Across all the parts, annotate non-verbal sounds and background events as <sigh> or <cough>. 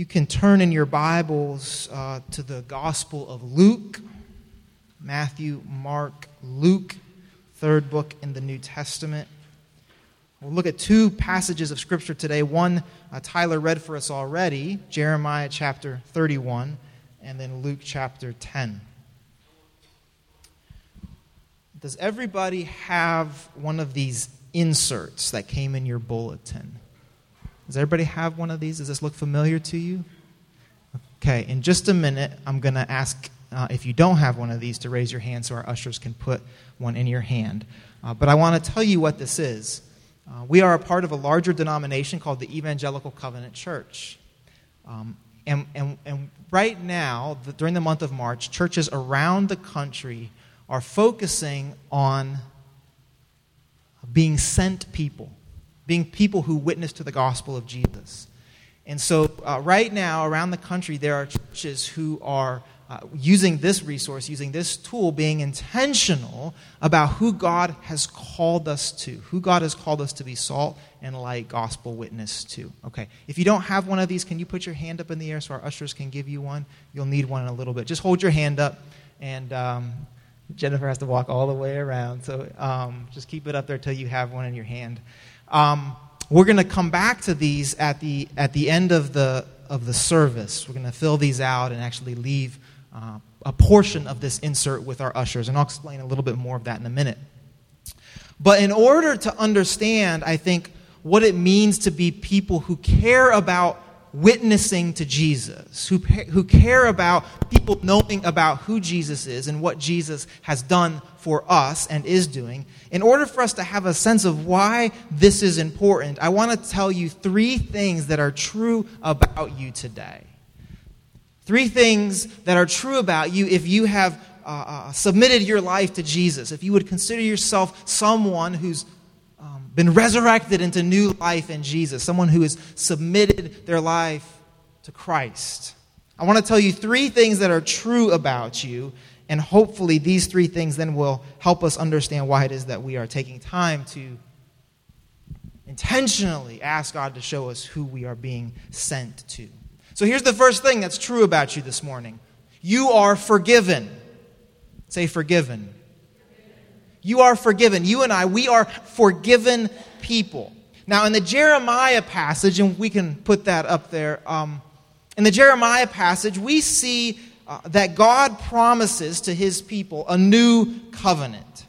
you can turn in your Bibles uh, to the Gospel of Luke, Matthew, Mark, Luke, third book in the New Testament. We'll look at two passages of Scripture today. One uh, Tyler read for us already, Jeremiah chapter 31, and then Luke chapter 10. Does everybody have one of these inserts that came in your bulletin? Does everybody have one of these? Does this look familiar to you? Okay, in just a minute, I'm going to ask uh, if you don't have one of these to raise your hand so our ushers can put one in your hand. Uh, but I want to tell you what this is. Uh, we are a part of a larger denomination called the Evangelical Covenant Church. Um, and, and, and right now, the, during the month of March, churches around the country are focusing on being sent people, being people who witness to the gospel of Jesus. And so, uh, right now, around the country, there are churches who are uh, using this resource, using this tool, being intentional about who God has called us to, who God has called us to be salt and light gospel witness to. Okay, if you don't have one of these, can you put your hand up in the air so our ushers can give you one? You'll need one in a little bit. Just hold your hand up, and um, Jennifer has to walk all the way around. So um, just keep it up there till you have one in your hand. Um, we're going to come back to these at the, at the end of the, of the service. We're going to fill these out and actually leave uh, a portion of this insert with our ushers, and I'll explain a little bit more of that in a minute. But in order to understand, I think, what it means to be people who care about witnessing to Jesus, who, who care about people knowing about who Jesus is and what Jesus has done for us and is doing, in order for us to have a sense of why this is important, I want to tell you three things that are true about you today. Three things that are true about you if you have uh, uh, submitted your life to Jesus, if you would consider yourself someone who's um, been resurrected into new life in Jesus, someone who has submitted their life to Christ. I want to tell you three things that are true about you, and hopefully these three things then will help us understand why it is that we are taking time to intentionally ask God to show us who we are being sent to. So here's the first thing that's true about you this morning you are forgiven. Say, forgiven. You are forgiven. You and I, we are forgiven people. Now, in the Jeremiah passage, and we can put that up there, um, in the Jeremiah passage, we see uh, that God promises to his people a new covenant.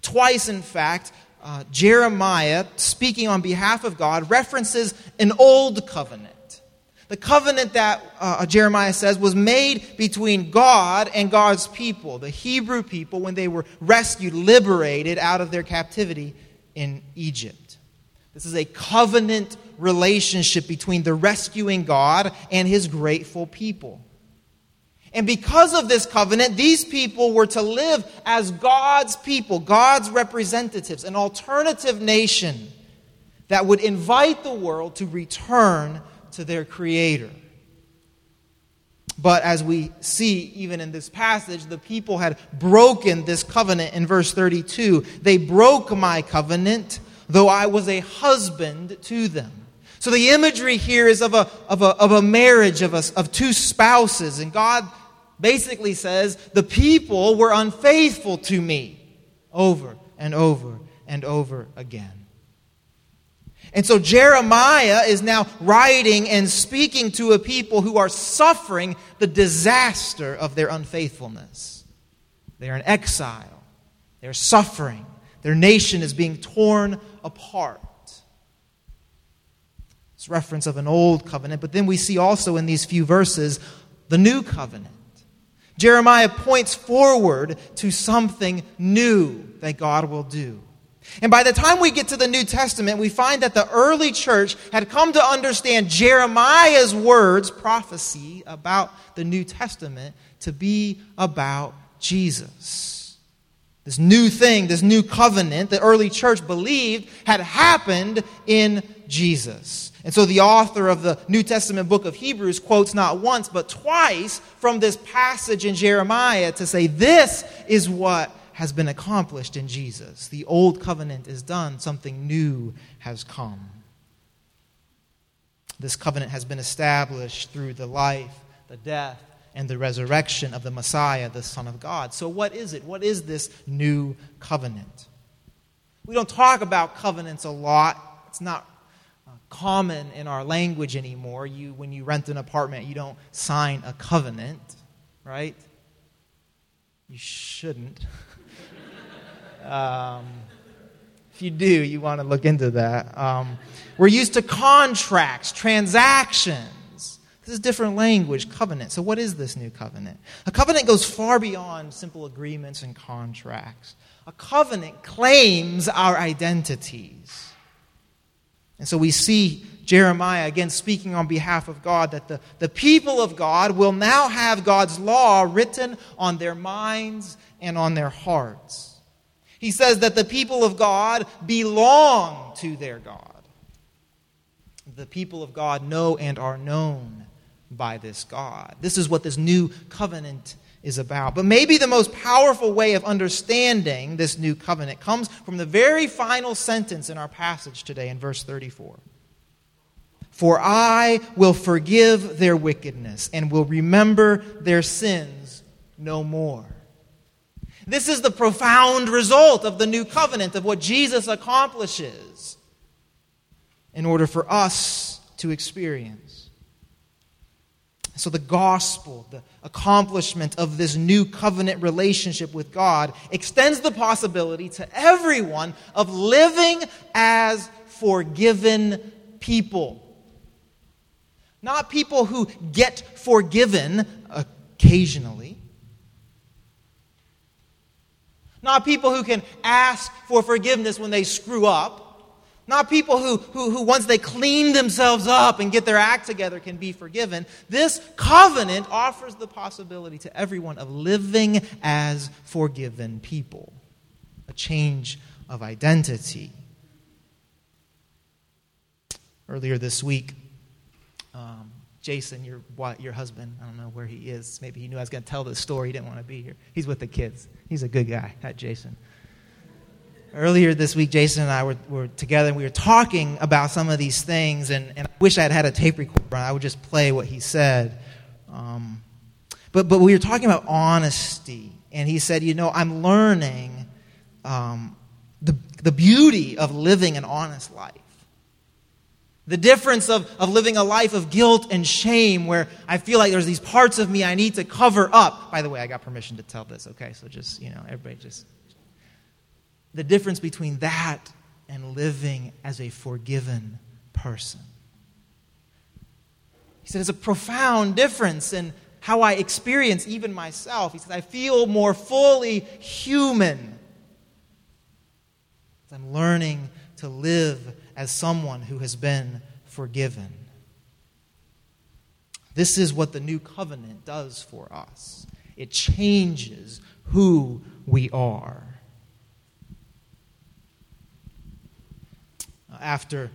Twice, in fact, uh, Jeremiah, speaking on behalf of God, references an old covenant. The covenant that uh, Jeremiah says was made between God and God's people, the Hebrew people, when they were rescued, liberated out of their captivity in Egypt. This is a covenant relationship between the rescuing God and his grateful people. And because of this covenant, these people were to live as God's people, God's representatives, an alternative nation that would invite the world to return to their Creator. But as we see, even in this passage, the people had broken this covenant in verse 32. They broke my covenant, though I was a husband to them. So the imagery here is of a, of a, of a marriage of, a, of two spouses. And God basically says, The people were unfaithful to me over and over and over again. And so Jeremiah is now writing and speaking to a people who are suffering the disaster of their unfaithfulness. They are in exile, they're suffering, their nation is being torn apart. It's reference of an old covenant, but then we see also in these few verses the new covenant. Jeremiah points forward to something new that God will do. And by the time we get to the New Testament, we find that the early church had come to understand Jeremiah's words, prophecy about the New Testament, to be about Jesus. This new thing, this new covenant, the early church believed had happened in Jesus. And so the author of the New Testament book of Hebrews quotes not once, but twice from this passage in Jeremiah to say, This is what has been accomplished in Jesus. The old covenant is done, something new has come. this covenant has been established through the life, the death, and the resurrection of the Messiah, the Son of God. So, what is it? What is this new covenant? We don't talk about covenants a lot. It's not common in our language anymore. You, when you rent an apartment, you don't sign a covenant, right? You shouldn't. <laughs> um, if you do, you want to look into that. Um, we're used to contracts, transactions. This is different language, covenant. So, what is this new covenant? A covenant goes far beyond simple agreements and contracts. A covenant claims our identities. And so we see Jeremiah again speaking on behalf of God that the, the people of God will now have God's law written on their minds and on their hearts. He says that the people of God belong to their God. The people of God know and are known by this God. This is what this new covenant is about. But maybe the most powerful way of understanding this new covenant comes from the very final sentence in our passage today in verse 34. For I will forgive their wickedness and will remember their sins no more. This is the profound result of the new covenant, of what Jesus accomplishes in order for us to experience. So, the gospel, the accomplishment of this new covenant relationship with God, extends the possibility to everyone of living as forgiven people. Not people who get forgiven occasionally. Not people who can ask for forgiveness when they screw up. Not people who, who, who, once they clean themselves up and get their act together, can be forgiven. This covenant offers the possibility to everyone of living as forgiven people, a change of identity. Earlier this week, um, Jason, your, your husband, I don't know where he is. Maybe he knew I was going to tell this story. He didn't want to be here. He's with the kids. He's a good guy, that Jason earlier this week, Jason and I were, were together and we were talking about some of these things. And, and I wish I had had a tape recorder. I would just play what he said. Um, but, but we were talking about honesty. And he said, You know, I'm learning um, the, the beauty of living an honest life. The difference of, of living a life of guilt and shame where I feel like there's these parts of me I need to cover up. By the way, I got permission to tell this, okay? So just, you know, everybody just the difference between that and living as a forgiven person. He said, it's a profound difference in how I experience even myself. He said, I feel more fully human. I'm learning to live as someone who has been forgiven. This is what the new covenant does for us it changes who we are. After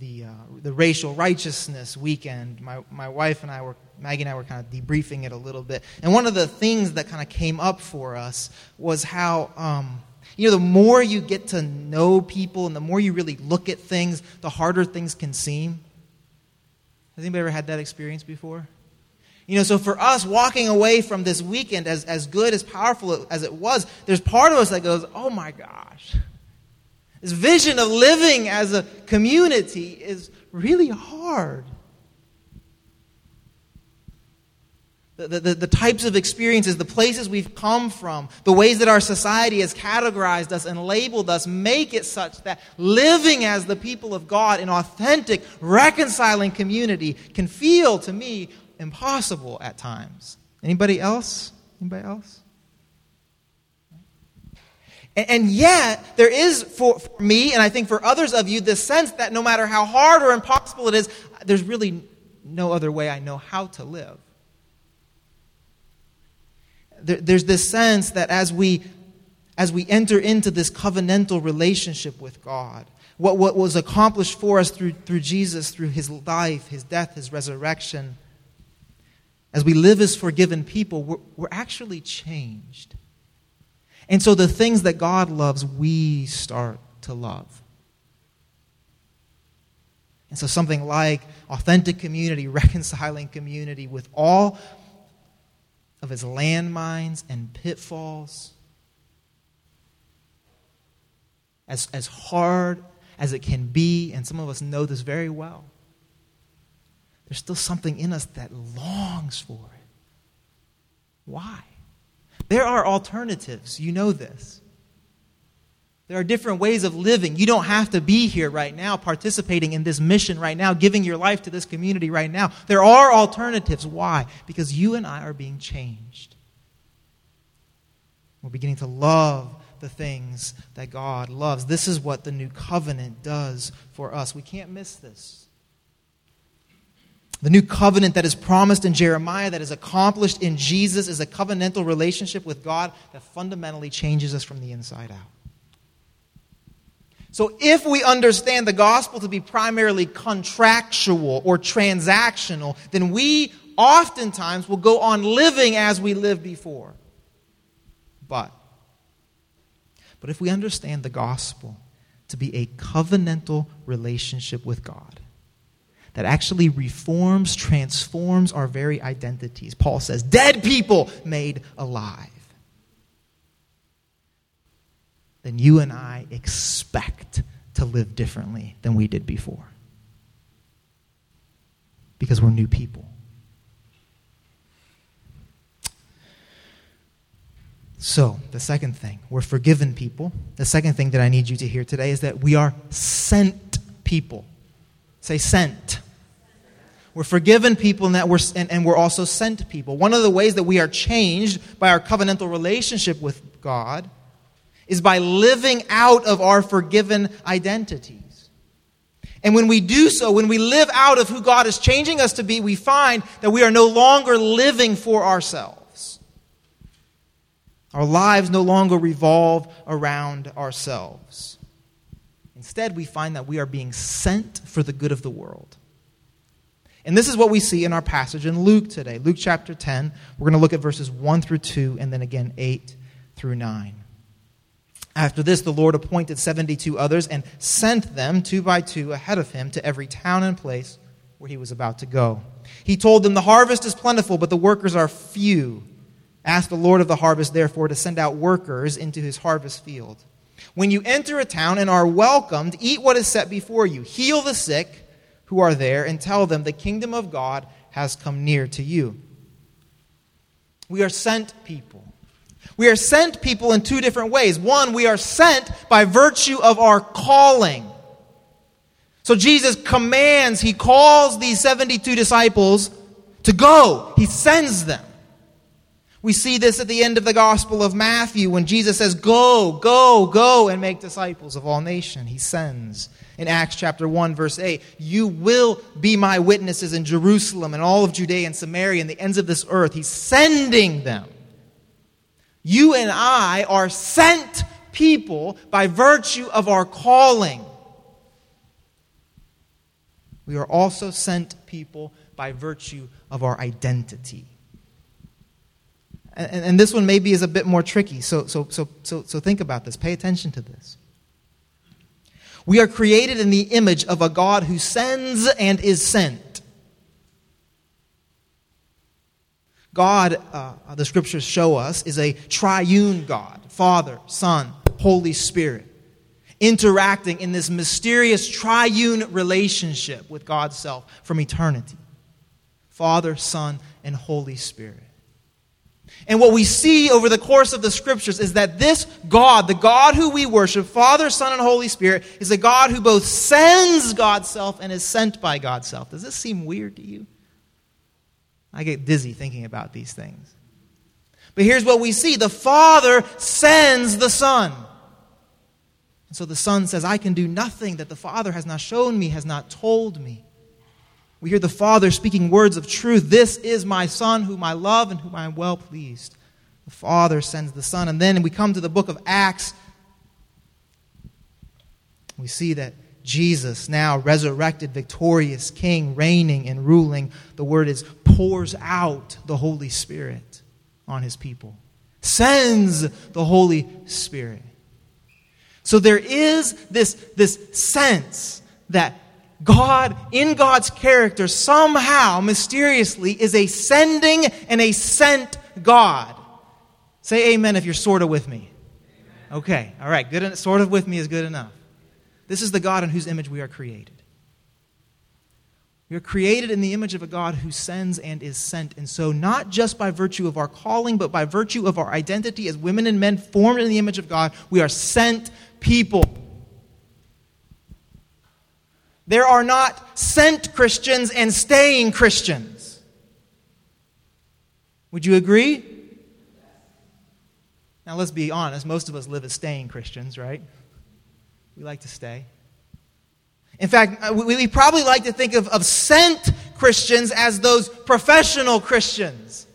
the, uh, the racial righteousness weekend, my, my wife and I were, Maggie and I were kind of debriefing it a little bit. And one of the things that kind of came up for us was how, um, you know, the more you get to know people and the more you really look at things, the harder things can seem. Has anybody ever had that experience before? You know, so for us, walking away from this weekend, as, as good, as powerful as it was, there's part of us that goes, oh my gosh this vision of living as a community is really hard. The, the, the, types of experiences, the places we've come from, the ways that our society has categorized us and labeled us make it such that living as the people of God in authentic, reconciling community can feel to me impossible at times. Anybody else? Anybody else? And, yet, there is for, for me, and I think for others of you, this sense that no matter how hard or impossible it is, there's really no other way I know how to live. There, there's this sense that as we, as we enter into this covenantal relationship with God, what, what was accomplished for us through, through Jesus, through his life, his death, his resurrection, as we live as forgiven people, we're, we're actually changed. And so the things that God loves, we start to love. And so, something like authentic community, <laughs> reconciling community with all of its landmines and pitfalls, as, as hard as it can be, and some of us know this very well, there's still something in us that longs for it. Why? There are alternatives. You know this. There are different ways of living. You don't have to be here right now, participating in this mission right now, giving your life to this community right now. There are alternatives. Why? Because you and I are being changed. We're beginning to love the things that God loves. This is what the new covenant does for us. We can't miss this. The new covenant that is promised in Jeremiah, that is accomplished in Jesus, is a covenantal relationship with God that fundamentally changes us from the inside out. So, if we understand the gospel to be primarily contractual or transactional, then we oftentimes will go on living as we lived before. But, but if we understand the gospel to be a covenantal relationship with God, that actually reforms, transforms our very identities. Paul says, dead people made alive. then you and I expect to live differently than we did before. Because we're new people. So, the second thing, we're forgiven people. The second thing that I need you to hear today is that we are sent people. Say sent. We're forgiven people and, that we're, and, and we're also sent people. One of the ways that we are changed by our covenantal relationship with God is by living out of our forgiven identities. And when we do so, when we live out of who God is changing us to be, we find that we are no longer living for ourselves. Our lives no longer revolve around ourselves. Instead, we find that we are being sent for the good of the world. And this is what we see in our passage in Luke today. Luke chapter 10. We're going to look at verses 1 through 2 and then again 8 through 9. After this, the Lord appointed 72 others and sent them two by two ahead of him to every town and place where he was about to go. He told them, The harvest is plentiful, but the workers are few. Ask the Lord of the harvest, therefore, to send out workers into his harvest field. When you enter a town and are welcomed, eat what is set before you. Heal the sick who are there, and tell them the kingdom of God has come near to you. We are sent people. We are sent people in two different ways. One, we are sent by virtue of our calling. So Jesus commands, he calls these 72 disciples to go, he sends them. We see this at the end of the Gospel of Matthew when Jesus says, Go, go, go, and make disciples of all nations. He sends. In Acts chapter 1, verse 8, you will be my witnesses in Jerusalem and all of Judea and Samaria and the ends of this earth. He's sending them. You and I are sent people by virtue of our calling. We are also sent people by virtue of our identity. And, and, this one maybe is a bit more tricky, so, so, so, so, so think about this. Pay attention to this. We are created in the image of a God who sends and is sent. God, uh, the scriptures show us, is a triune God Father, Son, Holy Spirit, interacting in this mysterious triune relationship with God's self from eternity Father, Son, and Holy Spirit. And what we see over the course of the scriptures is that this God, the God who we worship, Father, Son, and Holy Spirit, is a God who both sends God's self and is sent by God's self. Does this seem weird to you? I get dizzy thinking about these things. But here's what we see the Father sends the Son. And so the Son says, I can do nothing that the Father has not shown me, has not told me. We hear the Father speaking words of truth. This is my Son, whom I love and whom I am well pleased. The Father sends the Son. And then we come to the book of Acts. We see that Jesus, now resurrected, victorious King, reigning and ruling, the word is pours out the Holy Spirit on his people, sends the Holy Spirit. So there is this, this sense that God, in God's character, somehow, mysteriously, is a sending and a sent God. Say amen if you're sort of with me. Okay, all right, good. Sort of with me is good enough. This is the God in whose image we are created. We are created in the image of a God who sends and is sent. And so, not just by virtue of our calling, but by virtue of our identity as women and men formed in the image of God, we are sent people. There are not sent Christians and staying Christians. Would you agree? Now, let's be honest. Most of us live as staying Christians, right? We like to stay. In fact, uh, we, probably like to think of, of sent Christians as those professional Christians.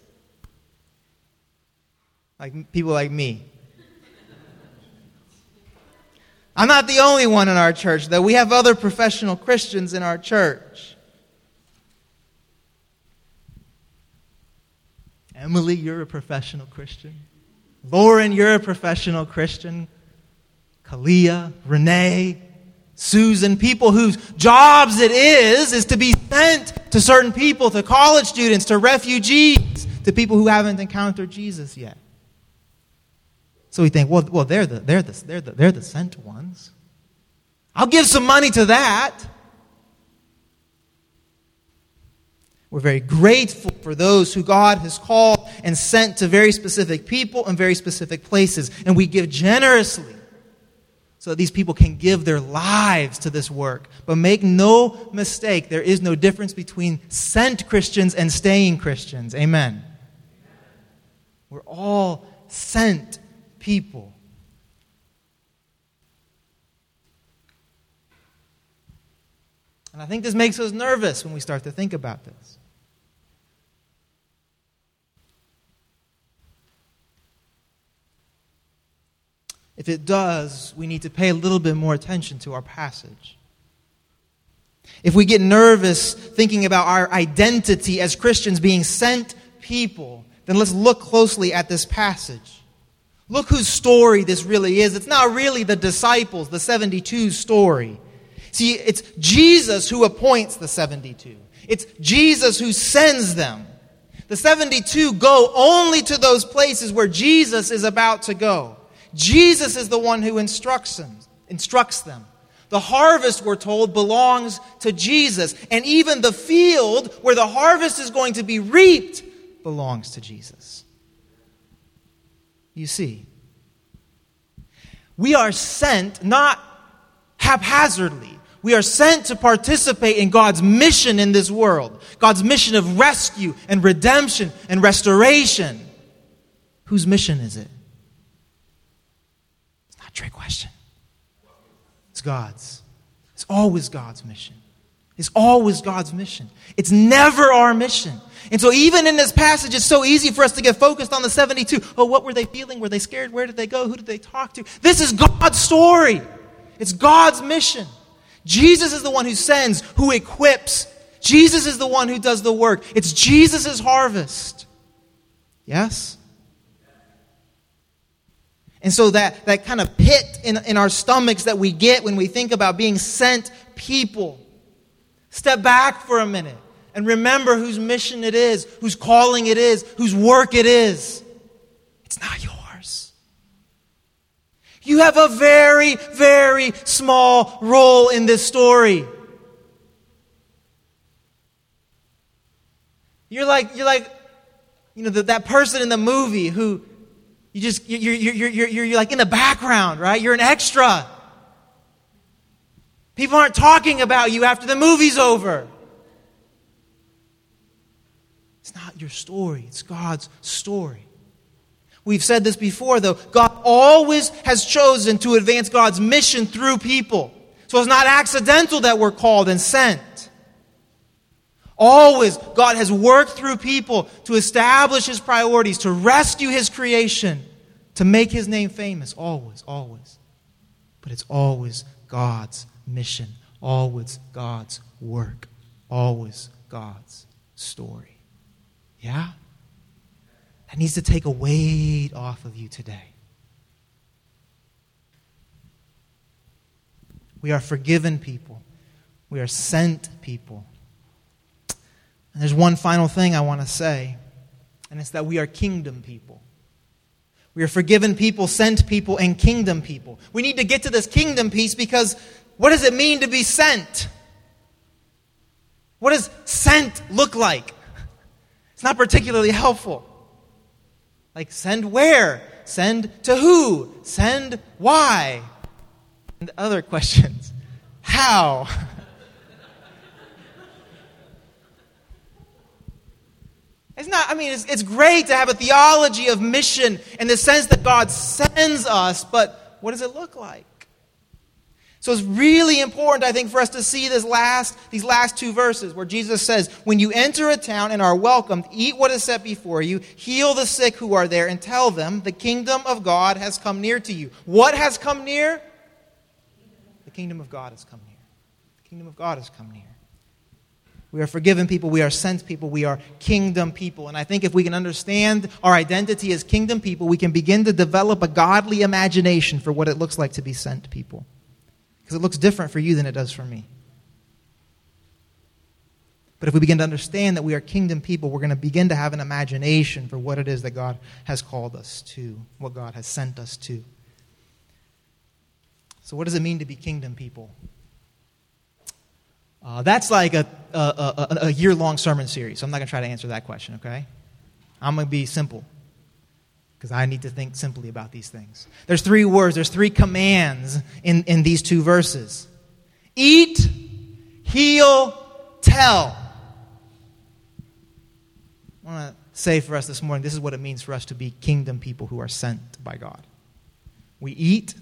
Like people like me. I'm not the only one in our church, though. We have other professional Christians in our church. Emily, you're a professional Christian. Lauren, you're a professional Christian. Kalia, Renee, Susan, people whose jobs it is, is to be sent to certain people, to college students, to refugees, to people who haven't encountered Jesus yet. So we think, well, well they're, the, they're, the, they're, the, they're the sent ones. I'll give some money to that. We're very grateful for those who God has called and sent to very specific people and very specific places. And we give generously so that these people can give their lives to this work. But make no mistake, there is no difference between sent Christians and staying Christians. Amen. We're all sent people. And I think this makes us nervous when we start to think about this. If it does, we need to pay a little bit more attention to our passage. If we get nervous thinking about our identity as Christians being sent people, then let's look closely at this passage. Look whose story this really is. It's not really the disciples, the 72 story. See, it's Jesus who appoints the 72. It's Jesus who sends them. The 72 go only to those places where Jesus is about to go. Jesus is the one who instructs them. Instructs them. The harvest, we're told, belongs to Jesus. And even the field where the harvest is going to be reaped belongs to Jesus. You see, we are sent not haphazardly. We are sent to participate in God's mission in this world, God's mission of rescue and redemption and restoration. Whose mission is it? It's not a trick question. It's God's. It's always God's mission. It's always God's mission. It's never our mission. And so, even in this passage, it's so easy for us to get focused on the 72. Oh, what were they feeling? Were they scared? Where did they go? Who did they talk to? This is God's story. It's God's mission. Jesus is the one who sends, who equips. Jesus is the one who does the work. It's Jesus' harvest. Yes? And so, that, that kind of pit in, in our stomachs that we get when we think about being sent people, step back for a minute and remember whose mission it is, whose calling it is, whose work it is. It's not yours. You have a very, very small role in this story. You're like, you're like, you know, the, that person in the movie who you just, you're, you're, you're, you're, you're like in the background, right? You're an extra. People aren't talking about you after the movie's over. It's not your story, it's God's story. We've said this before, though. God always has chosen to advance God's mission through people. So it's not accidental that we're called and sent. Always, God has worked through people to establish His priorities, to rescue His creation, to make His name famous. Always, always. But it's always God's mission, always God's work, always God's story. Yeah? That needs to take a weight off of you today. We are forgiven people. We are sent people. And there's one final thing I want to say, and it's that we are kingdom people. We are forgiven people, sent people, and kingdom people. We need to get to this kingdom piece because what does it mean to be sent? What does sent look like? It's not particularly helpful. Like, send where? Send to who? Send why? And other questions. How? It's not, I mean, it's, it's great to have a theology of mission in the sense that God sends us, but what does it look like? So it's really important, I think, for us to see this last, these last two verses where Jesus says, When you enter a town and are welcomed, eat what is set before you, heal the sick who are there, and tell them, The kingdom of God has come near to you. What has come near? The kingdom of God has come near. The kingdom of God has come near. We are forgiven people. We are sent people. We are kingdom people. And I think if we can understand our identity as kingdom people, we can begin to develop a godly imagination for what it looks like to be sent people because it looks different for you than it does for me. But if we begin to understand that we are kingdom people, we're going to begin to have an imagination for what it is that God has called us to, what God has sent us to. So, what does it mean to be kingdom people? Uh, that's like a, a, a, a year long sermon series, so I'm not going to try to answer that question, okay? I'm going to be simple because I need to think simply about these things. There's three words, there's three commands in, in these two verses eat, heal, tell. I want to say for us this morning this is what it means for us to be kingdom people who are sent by God. We eat,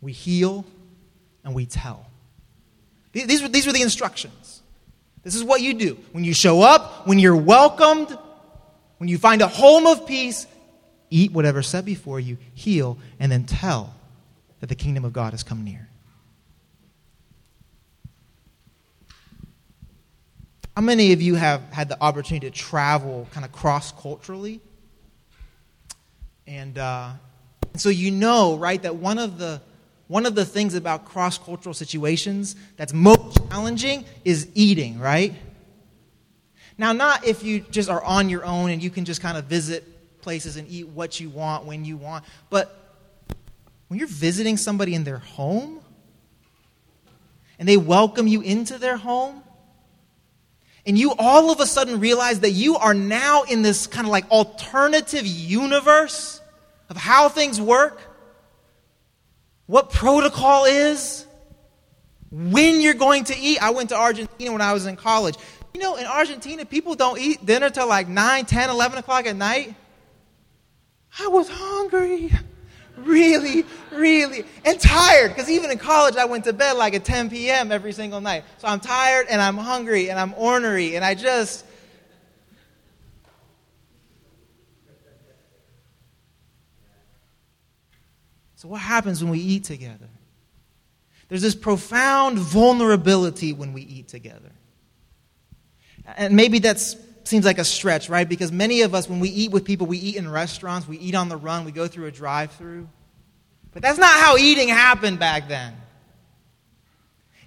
we heal, and we tell. These were, these were the instructions. This is what you do. When you show up, when you're welcomed, when you find a home of peace, eat whatever's set before you, heal, and then tell that the kingdom of God has come near. How many of you have had the opportunity to travel kind of cross culturally? And uh, so you know, right, that one of the one of the things about cross cultural situations that's most challenging is eating, right? Now, not if you just are on your own and you can just kind of visit places and eat what you want when you want. But when you're visiting somebody in their home and they welcome you into their home, and you all of a sudden realize that you are now in this kind of like alternative universe of how things work, what protocol is, when you're going to eat. I went to Argentina when I was in college. You know, in Argentina, people don't eat dinner till like 9, 10, 11 o'clock at night. I was hungry. Really, really, and tired. Because even in college, I went to bed like at 10 p.m. every single night. So I'm tired and I'm hungry and I'm ornery and I just. So, what happens when we eat together? There's this profound vulnerability when we eat together. And maybe that's seems like a stretch, right? Because many of us, when we eat with people, we eat in restaurants, we eat on the run, we go through a drive through. But that's not how eating happened back then.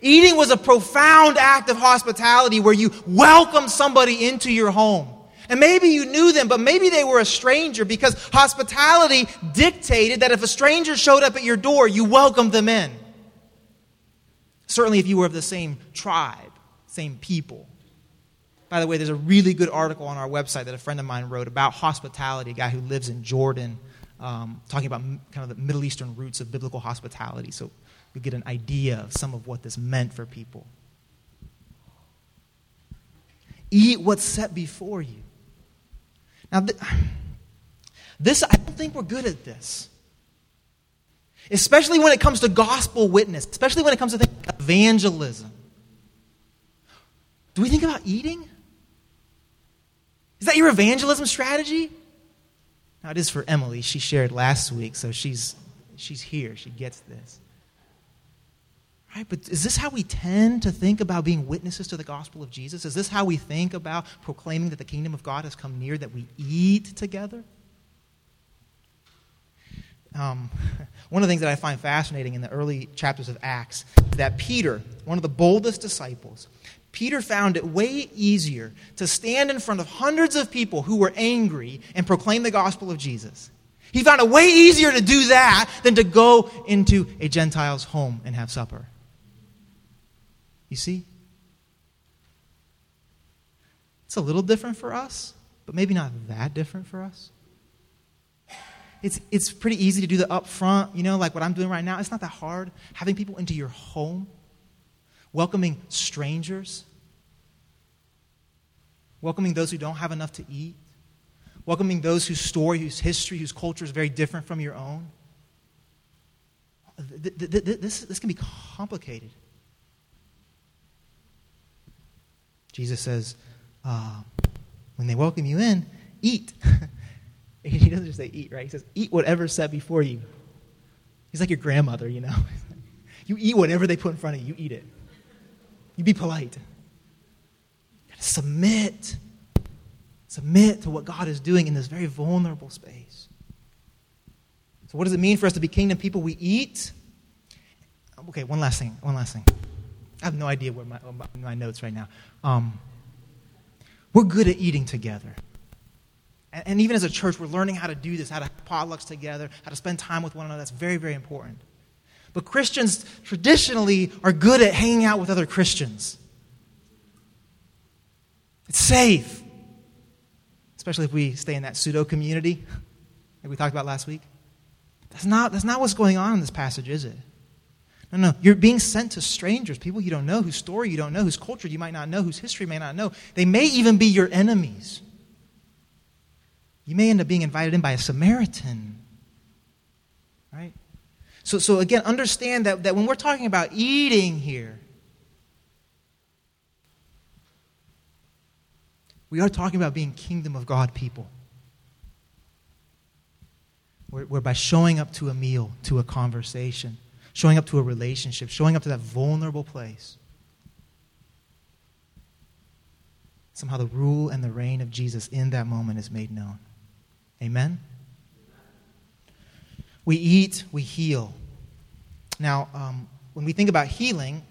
Eating was a profound act of hospitality where you welcome somebody into your home. And maybe you knew them, but maybe they were a stranger because hospitality dictated that if a stranger showed up at your door, you welcomed them in. Certainly if you were of the same tribe, same people. By the way, there's a really good article on our website that a friend of mine wrote about hospitality, a guy who lives in Jordan, um, talking about kind of the Middle Eastern roots of biblical hospitality. So you get an idea of some of what this meant for people. Eat what's set before you. Now, th- <sighs> this, I don't think we're good at this. Especially when it comes to gospel witness, especially when it comes to evangelism. Do we think about eating? Is that your evangelism strategy? Now, it is for Emily. She shared last week, so she's, she's here. She gets this. Right? But is this how we tend to think about being witnesses to the gospel of Jesus? Is this how we think about proclaiming that the kingdom of God has come near, that we eat together? um, <laughs> one of the things that I find fascinating in the early chapters of Acts is that Peter, one of the boldest disciples, Peter found it way easier to stand in front of hundreds of people who were angry and proclaim the gospel of Jesus. He found it way easier to do that than to go into a Gentile's home and have supper. You see? It's a little different for us, but maybe not that different for us. It's, it's pretty easy to do the upfront, you know, like what I'm doing right now. It's not that hard. Having people into your home, welcoming strangers, welcoming those who don't have enough to eat, welcoming those whose story, whose history, whose culture is very different from your own. This, this can be complicated. Jesus says, uh, when they welcome you in, eat. <laughs> he doesn't just say eat, right? He says, eat whatever's set before you. He's like your grandmother, you know. <laughs> you eat whatever they put in front of you, you eat it. You be polite. Submit. Submit to what God is doing in this very vulnerable space. So, what does it mean for us to be kingdom people? We eat. Okay, one last thing. One last thing. I have no idea where my, my notes right now. Um, we're good at eating together. And, and even as a church, we're learning how to do this, how to have potlucks together, how to spend time with one another. That's very, very important. But Christians traditionally are good at hanging out with other Christians. It's safe, especially if we stay in that pseudo community like we talked about last week. That's not, that's not what's going on in this passage, is it? No, no. You're being sent to strangers, people you don't know, whose story you don't know, whose culture you might not know, whose history you may not know. They may even be your enemies. You may end up being invited in by a Samaritan. So, so again, understand that, that when we're talking about eating here, we are talking about being kingdom of God people. Where, by showing up to a meal, to a conversation, showing up to a relationship, showing up to that vulnerable place. Somehow the rule and the reign of Jesus in that moment is made known. Amen? We eat, we heal. Now, um, when we think about healing,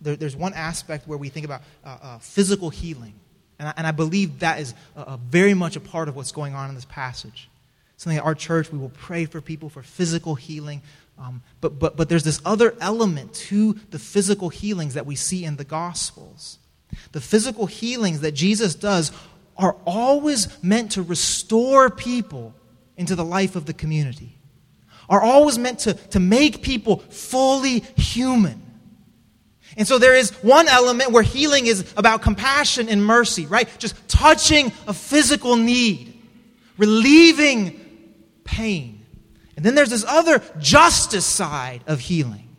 there, there's one aspect where we think about uh, uh, physical healing. And I, and I, believe that is uh, very much a part of what's going on in this passage. Something at our church, we will pray for people for physical healing. Um, but, but, but there's this other element to the physical healings that we see in the Gospels. The physical healings that Jesus does are always meant to restore people into the life of the community, are always meant to, to make people fully human. And so there is one element where healing is about compassion and mercy, right? Just touching a physical need, relieving pain. And then there's this other justice side of healing,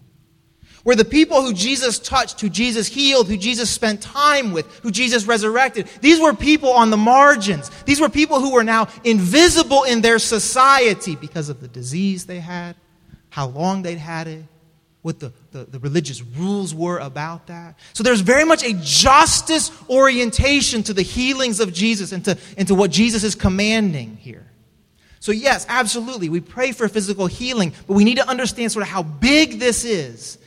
where the people who Jesus touched, who Jesus healed, who Jesus spent time with, who Jesus resurrected, these were people on the margins. These were people who were now invisible in their society because of the disease they had, how long they'd had it, what the, the, the, religious rules were about that. So there's very much a justice orientation to the healings of Jesus and to, and to what Jesus is commanding here. So, yes, absolutely, we pray for physical healing, but we need to understand sort of how big this is.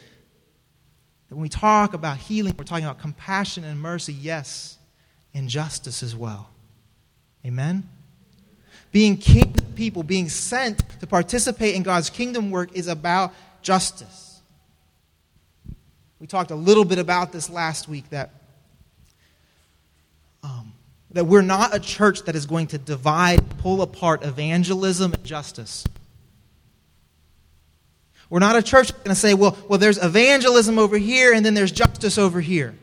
That when we talk about healing, we're talking about compassion and mercy, yes, and justice as well. Amen? Being kingdom people, being sent to participate in God's kingdom work is about justice. We talked a little bit about this last week that um, that we're not a church that is going to divide, pull apart evangelism and justice. We're not a church that's going to say, well, well, there's evangelism over here and then there's justice over here.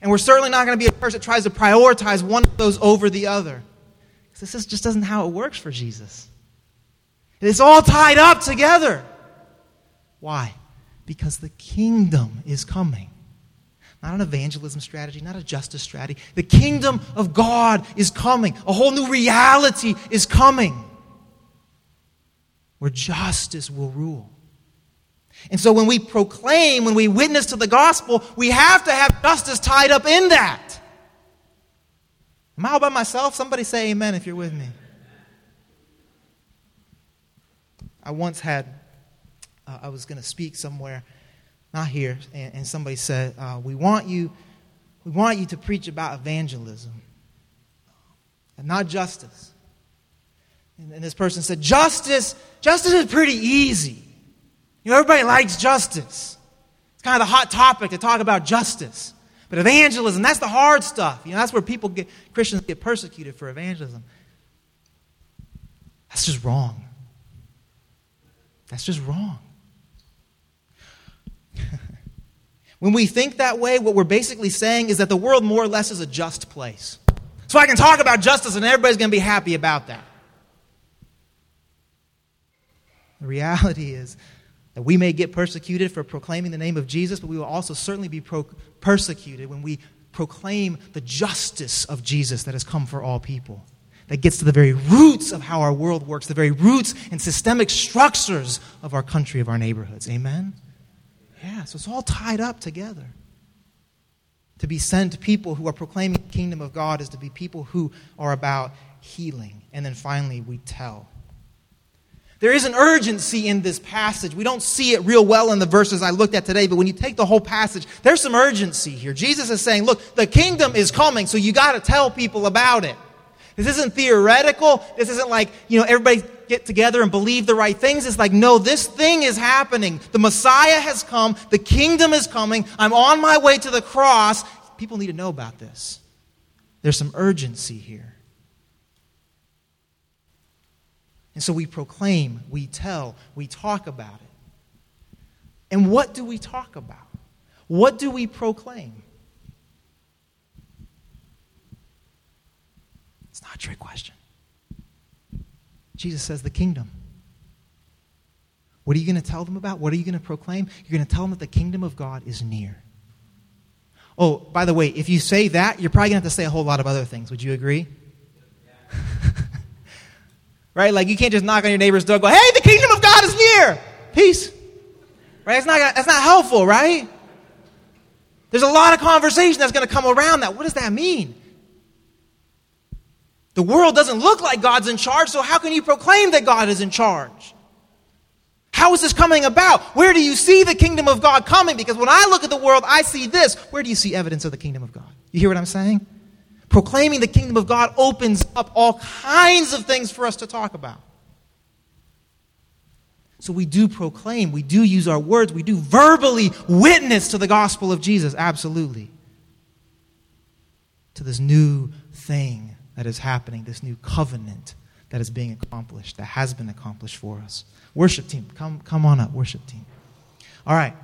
And we're certainly not going to be a church that tries to prioritize one of those over the other. Because this just doesn't how it works for Jesus. It's all tied up together. Why? Because the kingdom is coming not an evangelism strategy, not a justice strategy. The kingdom of God is coming. A whole new reality is coming where justice will rule. And so when we proclaim, when we witness to the gospel, we have to have justice tied up in that. Am I all by myself? Somebody say amen if you're with me. I once had, uh, I was going to speak somewhere, not here, and, and somebody said, uh, "We want you, we want you to preach about evangelism, and not justice." And, and this person said, "Justice, justice is pretty easy. You know, everybody likes justice. It's kind of the hot topic to talk about justice." But evangelism, that's the hard stuff. You know, that's where people get, Christians get persecuted for evangelism. That's just wrong. That's just wrong. <laughs> when we think that way, what we're basically saying is that the world more or less is a just place. So I can talk about justice and everybody's going to be happy about that. The reality is that we may get persecuted for proclaiming the name of Jesus, but we will also certainly be pro- persecuted when we proclaim the justice of Jesus that has come for all people. That gets to the very roots of how our world works, the very roots and systemic structures of our country, of our neighborhoods. Amen? Yeah, so it's all tied up together. To be sent people who are proclaiming the kingdom of God is to be people who are about healing. And then finally, we tell. There is an urgency in this passage. We don't see it real well in the verses I looked at today, but when you take the whole passage, there's some urgency here. Jesus is saying, Look, the kingdom is coming, so you got to tell people about it. This isn't theoretical. This isn't like, you know, everybody get together and believe the right things. It's like, no, this thing is happening. The Messiah has come. The kingdom is coming. I'm on my way to the cross. People need to know about this. There's some urgency here. And so we proclaim, we tell, we talk about it. And what do we talk about? What do we proclaim? It's not a trick question. Jesus says the kingdom. What are you going to tell them about? What are you going to proclaim? You're going to tell them that the kingdom of God is near. Oh, by the way, if you say that, you're probably going to have to say a whole lot of other things. Would you agree? Right? Like you can't just knock on your neighbor's door and go, hey, the kingdom of God is near. Peace. Right? It's not, that's not helpful, right? There's a lot of conversation that's going to come around that. What does that mean? The world doesn't look like God's in charge, so how can you proclaim that God is in charge? How is this coming about? Where do you see the kingdom of God coming? Because when I look at the world, I see this. Where do you see evidence of the kingdom of God? You hear what I'm saying? Proclaiming the kingdom of God opens up all kinds of things for us to talk about. So we do proclaim, we do use our words, we do verbally witness to the gospel of Jesus, absolutely. To this new thing that is happening, this new covenant that is being accomplished, that has been accomplished for us. Worship team, come, come on up, worship team. All right.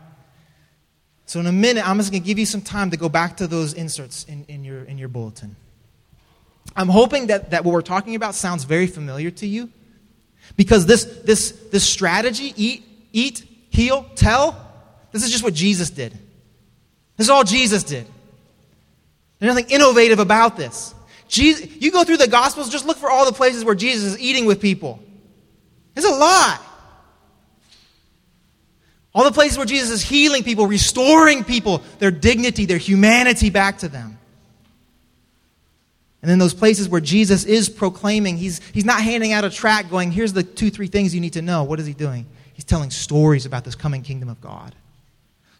So, in a minute, I'm just going to give you some time to go back to those inserts in, in, your, in your bulletin. I'm hoping that, that what we're talking about sounds very familiar to you because this, this, this strategy eat, eat, heal, tell this is just what Jesus did. This is all Jesus did. There's nothing innovative about this. Jesus, you go through the Gospels, just look for all the places where Jesus is eating with people. There's a lot. All the places where Jesus is healing people, restoring people, their dignity, their humanity back to them. And then those places where Jesus is proclaiming, he's, he's not handing out a tract going, here's the two, three things you need to know. What is he doing? He's telling stories about this coming kingdom of God.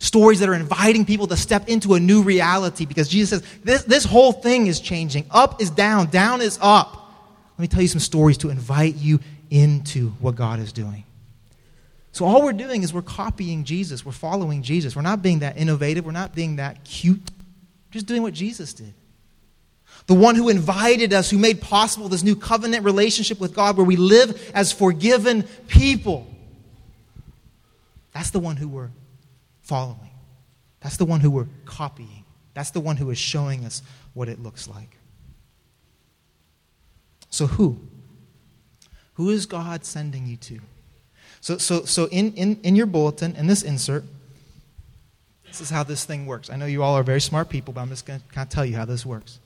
Stories that are inviting people to step into a new reality because Jesus says, this, this whole thing is changing. Up is down, down is up. Let me tell you some stories to invite you into what God is doing. So all we're doing is we're copying Jesus. We're following Jesus. We're not being that innovative. We're not being that cute. We're just doing what Jesus did. The one who invited us, who made possible this new covenant relationship with God where we live as forgiven people. That's the one who we're following. That's the one who we're copying. That's the one who is showing us what it looks like. So, who? Who is God sending you to? So, so, so in, in, in your bulletin, in this insert, this is how this thing works. I know you all are very smart people, but I'm just going to kind of tell you how this works.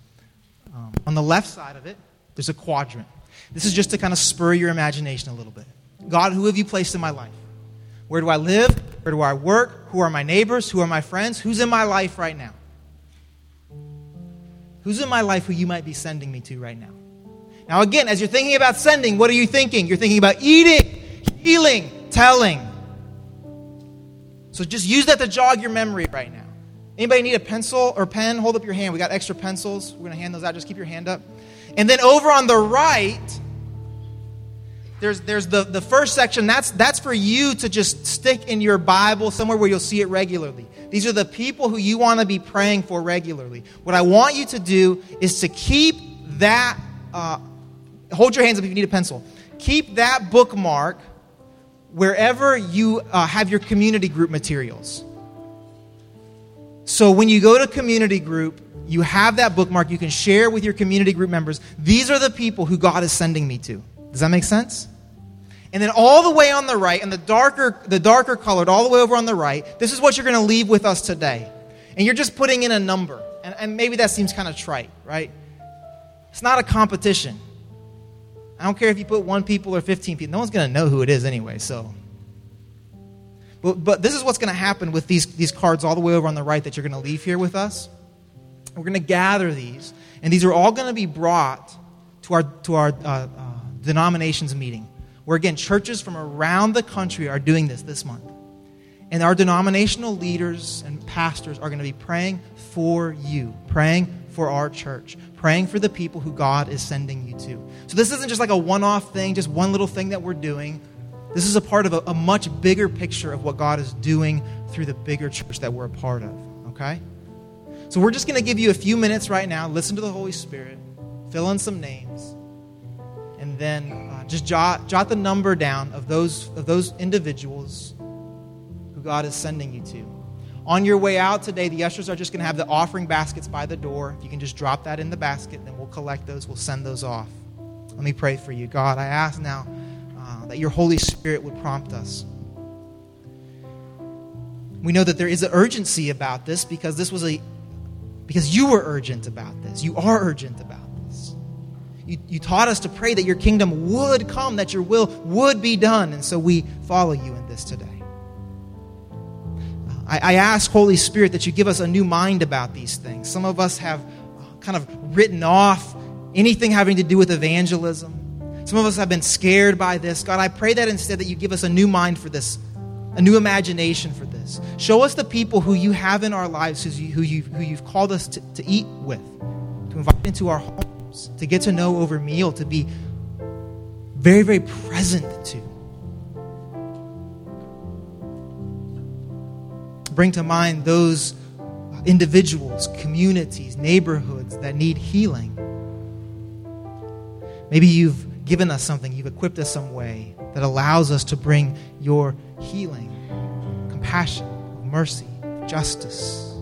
Um, on the left side of it, there's a quadrant. This is just to kind of spur your imagination a little bit. God, who have you placed in my life? Where do I live? Where do I work? Who are my neighbors? Who are my friends? Who's in my life right now? Who's in my life who you might be sending me to right now? Now, again, as you're thinking about sending, what are you thinking? You're thinking about eating, healing, telling. So just use that to jog your memory right now. Anybody need a pencil or pen? Hold up your hand. We got extra pencils. We're going to hand those out. Just keep your hand up. And then over on the right, there's, there's the, the first section. That's, that's for you to just stick in your Bible somewhere where you'll see it regularly. These are the people who you want to be praying for regularly. What I want you to do is to keep that, uh, hold your hands up if you need a pencil. Keep that bookmark wherever you uh, have your community group materials. So when you go to community group, you have that bookmark. You can share with your community group members. These are the people who God is sending me to. Does that make sense? And then all the way on the right, and the darker, the darker colored, all the way over on the right, this is what you're going to leave with us today. And you're just putting in a number. And, and maybe that seems kind of trite, right? It's not a competition. I don't care if you put one people or 15 people. No one's going to know who it is anyway, so. But, but this is what's going to happen with these, these cards all the way over on the right that you're going to leave here with us. We're going to gather these, and these are all going to be brought to our, to our uh, uh, denominations meeting, where again, churches from around the country are doing this this month. And our denominational leaders and pastors are going to be praying for you, praying for our church, praying for the people who God is sending you to. So this isn't just like a one off thing, just one little thing that we're doing. This is a part of a, a, much bigger picture of what God is doing through the bigger church that we're a part of, okay? So we're just going to give you a few minutes right now, listen to the Holy Spirit, fill in some names, and then uh, just jot, jot the number down of those, of those individuals who God is sending you to. On your way out today, the ushers are just going to have the offering baskets by the door. If you can just drop that in the basket, then we'll collect those, we'll send those off. Let me pray for you. God, I ask now uh, that your Holy Spirit would prompt us. We know that there is an urgency about this because this was a because you were urgent about this. You are urgent about this. You, you taught us to pray that your kingdom would come, that your will would be done, and so we follow you in this today. I, I ask, Holy Spirit, that you give us a new mind about these things. Some of us have kind of written off anything having to do with evangelism. Some of us have been scared by this. God, I pray that instead that you give us a new mind for this, a new imagination for this. Show us the people who you have in our lives, who, you, who, you, who you've called us to, to eat with, to invite into our homes, to get to know over meal, to be very, very present to. Bring to mind those individuals, communities, neighborhoods that need healing. Maybe you've given us something, you've equipped us some way that allows us to bring your healing, compassion, mercy, justice.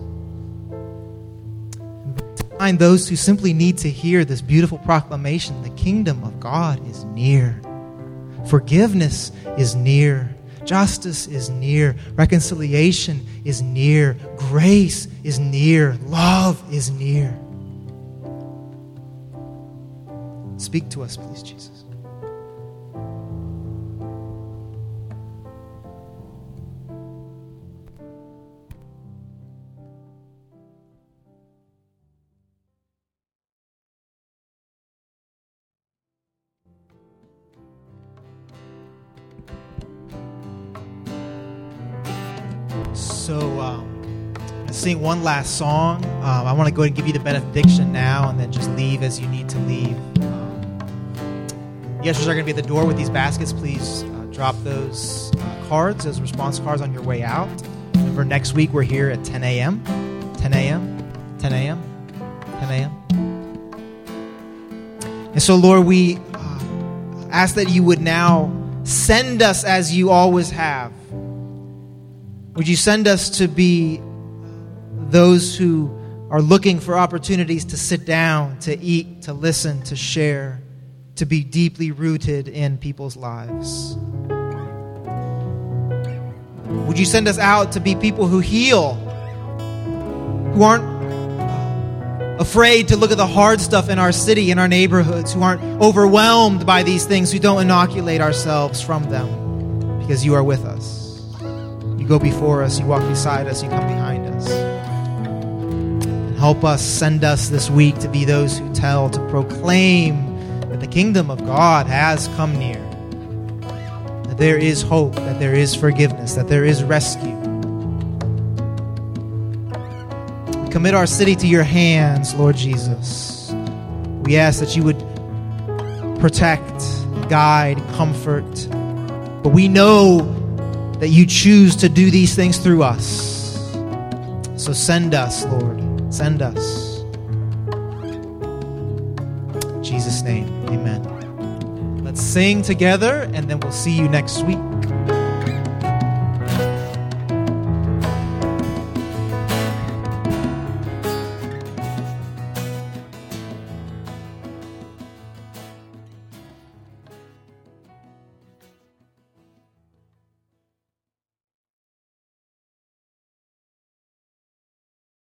Find those who simply need to hear this beautiful proclamation the kingdom of God is near, forgiveness is near. Justice is near. Reconciliation is near. Grace is near. Love is near. Speak to us, please, Jesus. So, um, sing one last song. Um, I want to go and give you the benediction now and then just leave as you need to leave. Ushers are going to be at the door with these baskets. Please uh, drop those uh, cards, those response cards on your way out. Remember, next week we're here at 10 a.m. 10 a.m. 10 a.m. 10 a.m. And so, Lord, we uh, ask that you would now send us as you always have. Would you send us to be those who are looking for opportunities to sit down, to eat, to listen, to share? To be deeply rooted in people's lives. Would you send us out to be people who heal, who aren't afraid to look at the hard stuff in our city, in our neighborhoods, who aren't overwhelmed by these things, who don't inoculate ourselves from them because you are with us. You go before us, you walk beside us, you come behind us. And help us, send us this week to be those who tell, to proclaim the kingdom of God has come near. That there is hope, that there is forgiveness, that there is rescue. We commit our city to your hands, Lord Jesus. We ask that you would protect, guide, comfort. But we know that you choose to do these things through us. So send us, Lord. Send us. Sing together, and then we'll see you next week.